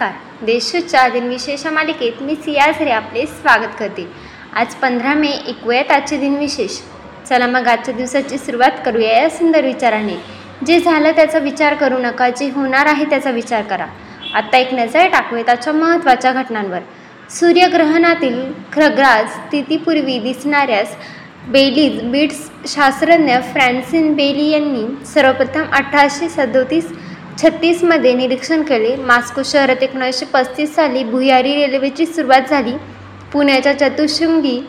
नमस्कार. देशूच्या दिनविशेष मालिकेत मी सिया झरे आपले स्वागत करते. आज पंधरा मे ऐकूयात आजचे दिनविशेष. चला मग आजच्या दिवसाची सुरुवात करूया या सुंदर विचाराने. जे झालं त्याचा विचार करू नका जे होणार आहे त्याचा विचार करा. आत्ता एक नजर टाकूयात आजच्या महत्त्वाच्या घटनांवर. सूर्यग्रहणातील खग्रास स्थितीपूर्वी दिसणाऱ्यास बेलीज बीट्स शास्त्रज्ञ फ्रॅन्सिन बेली यांनी सर्वप्रथम अठराशे सदोतीस छत्तीसमध्ये निरीक्षण केले. मास्को शहरात एकोणीसशे पस्तीस साली भुयारी रेल्वेची सुरुवात झाली. पुण्याच्या चतुशृंगी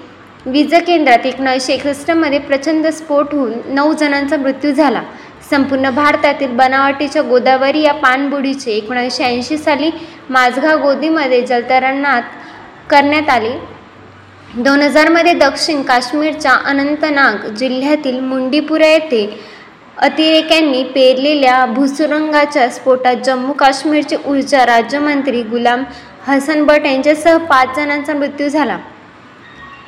वीज केंद्रात एकोणीसशे एकसष्टमध्ये प्रचंड स्फोट होऊन नऊ जणांचा मृत्यू झाला. संपूर्ण भारतातील बनावटीच्या गोदावरी या पाणबुडीचे एकोणीसशे ऐंशी साली माझगाव गोदीमध्ये जलतरणात करण्यात आले. दोन हजारमध्ये दक्षिण काश्मीरच्या अनंतनाग जिल्ह्यातील मुंडीपुरा येथे अतिरेक्यांनी पेरलेल्या भूसुरुंगाच्या स्फोटात जम्मू काश्मीरचे ऊर्जा राज्यमंत्री गुलाम हसन भट यांच्यासह पाच जणांचा मृत्यू झाला.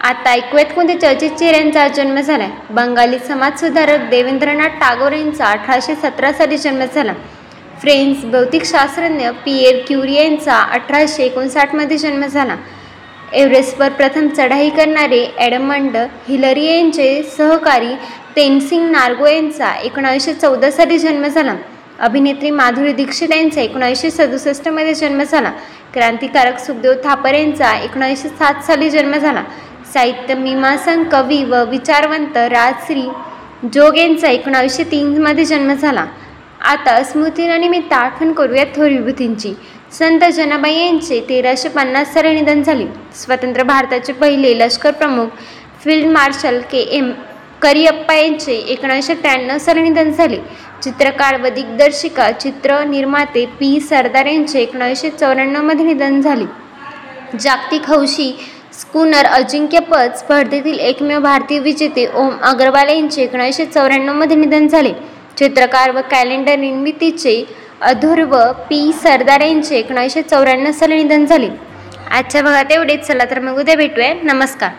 आता ऐकूयात कोणत्या चर्चित चेहऱ्यांचा जन्म झाला बंगाली समाजसुधारक देवेंद्रनाथ टागोर यांचा अठराशे सतरा साली जन्म झाला. फ्रेंच भौतिकशास्त्रज्ञ पिएर क्युरी यांचा अठराशे एकोणसाठमध्ये जन्म झाला. एव्हरेस्टवर प्रथम चढाई करणारे ॲडमंड हिलरी यांचे सहकारी तेनसिंग नार्गो यांचा एकोणावीसशे चौदा साली जन्म झाला. अभिनेत्री माधुरी दीक्षित यांचा एकोणावीसशे सदुसष्टमध्ये जन्म झाला. क्रांतिकारक सुखदेव थापर यांचा एकोणावीसशे सात साली जन्म झाला. साहित्य मीमांसन कवी व विचारवंत राजश्री जोग यांचा एकोणावीसशे तीनमध्ये जन्म झाला. आता स्मृतीनिमित्त आठवण करूया थोर विभूतींची. संत जनाबाई यांचे तेराशे पन्नास साली निधन झाले. स्वतंत्र भारताचे पहिले लष्कर प्रमुख field marshal K M Cariappa यांचे एकोणीसशे त्र्याण्णव साली निधन झाले. चित्रकार व दिग्दर्शिका चित्र निर्माते पी. सरदार यांचे एकोणीसशे चौऱ्याण्णवमध्ये निधन झाले. जागतिक हौशी स्कूनर अजिंक्यपद स्पर्धेतील एकमेव भारतीय विजेते ओम अग्रवाल यांचे एकोणीसशे चौऱ्याण्णवमध्ये निधन झाले. चित्रकार व कॅलेंडर निर्मितीचे अधुर्व पी. सरदार यांचे एकोणीसशे चौऱ्याण्णव साली निधन झाले. आजच्या भागात एवढेच. चला तर मग उद्या भेटूया. नमस्कार.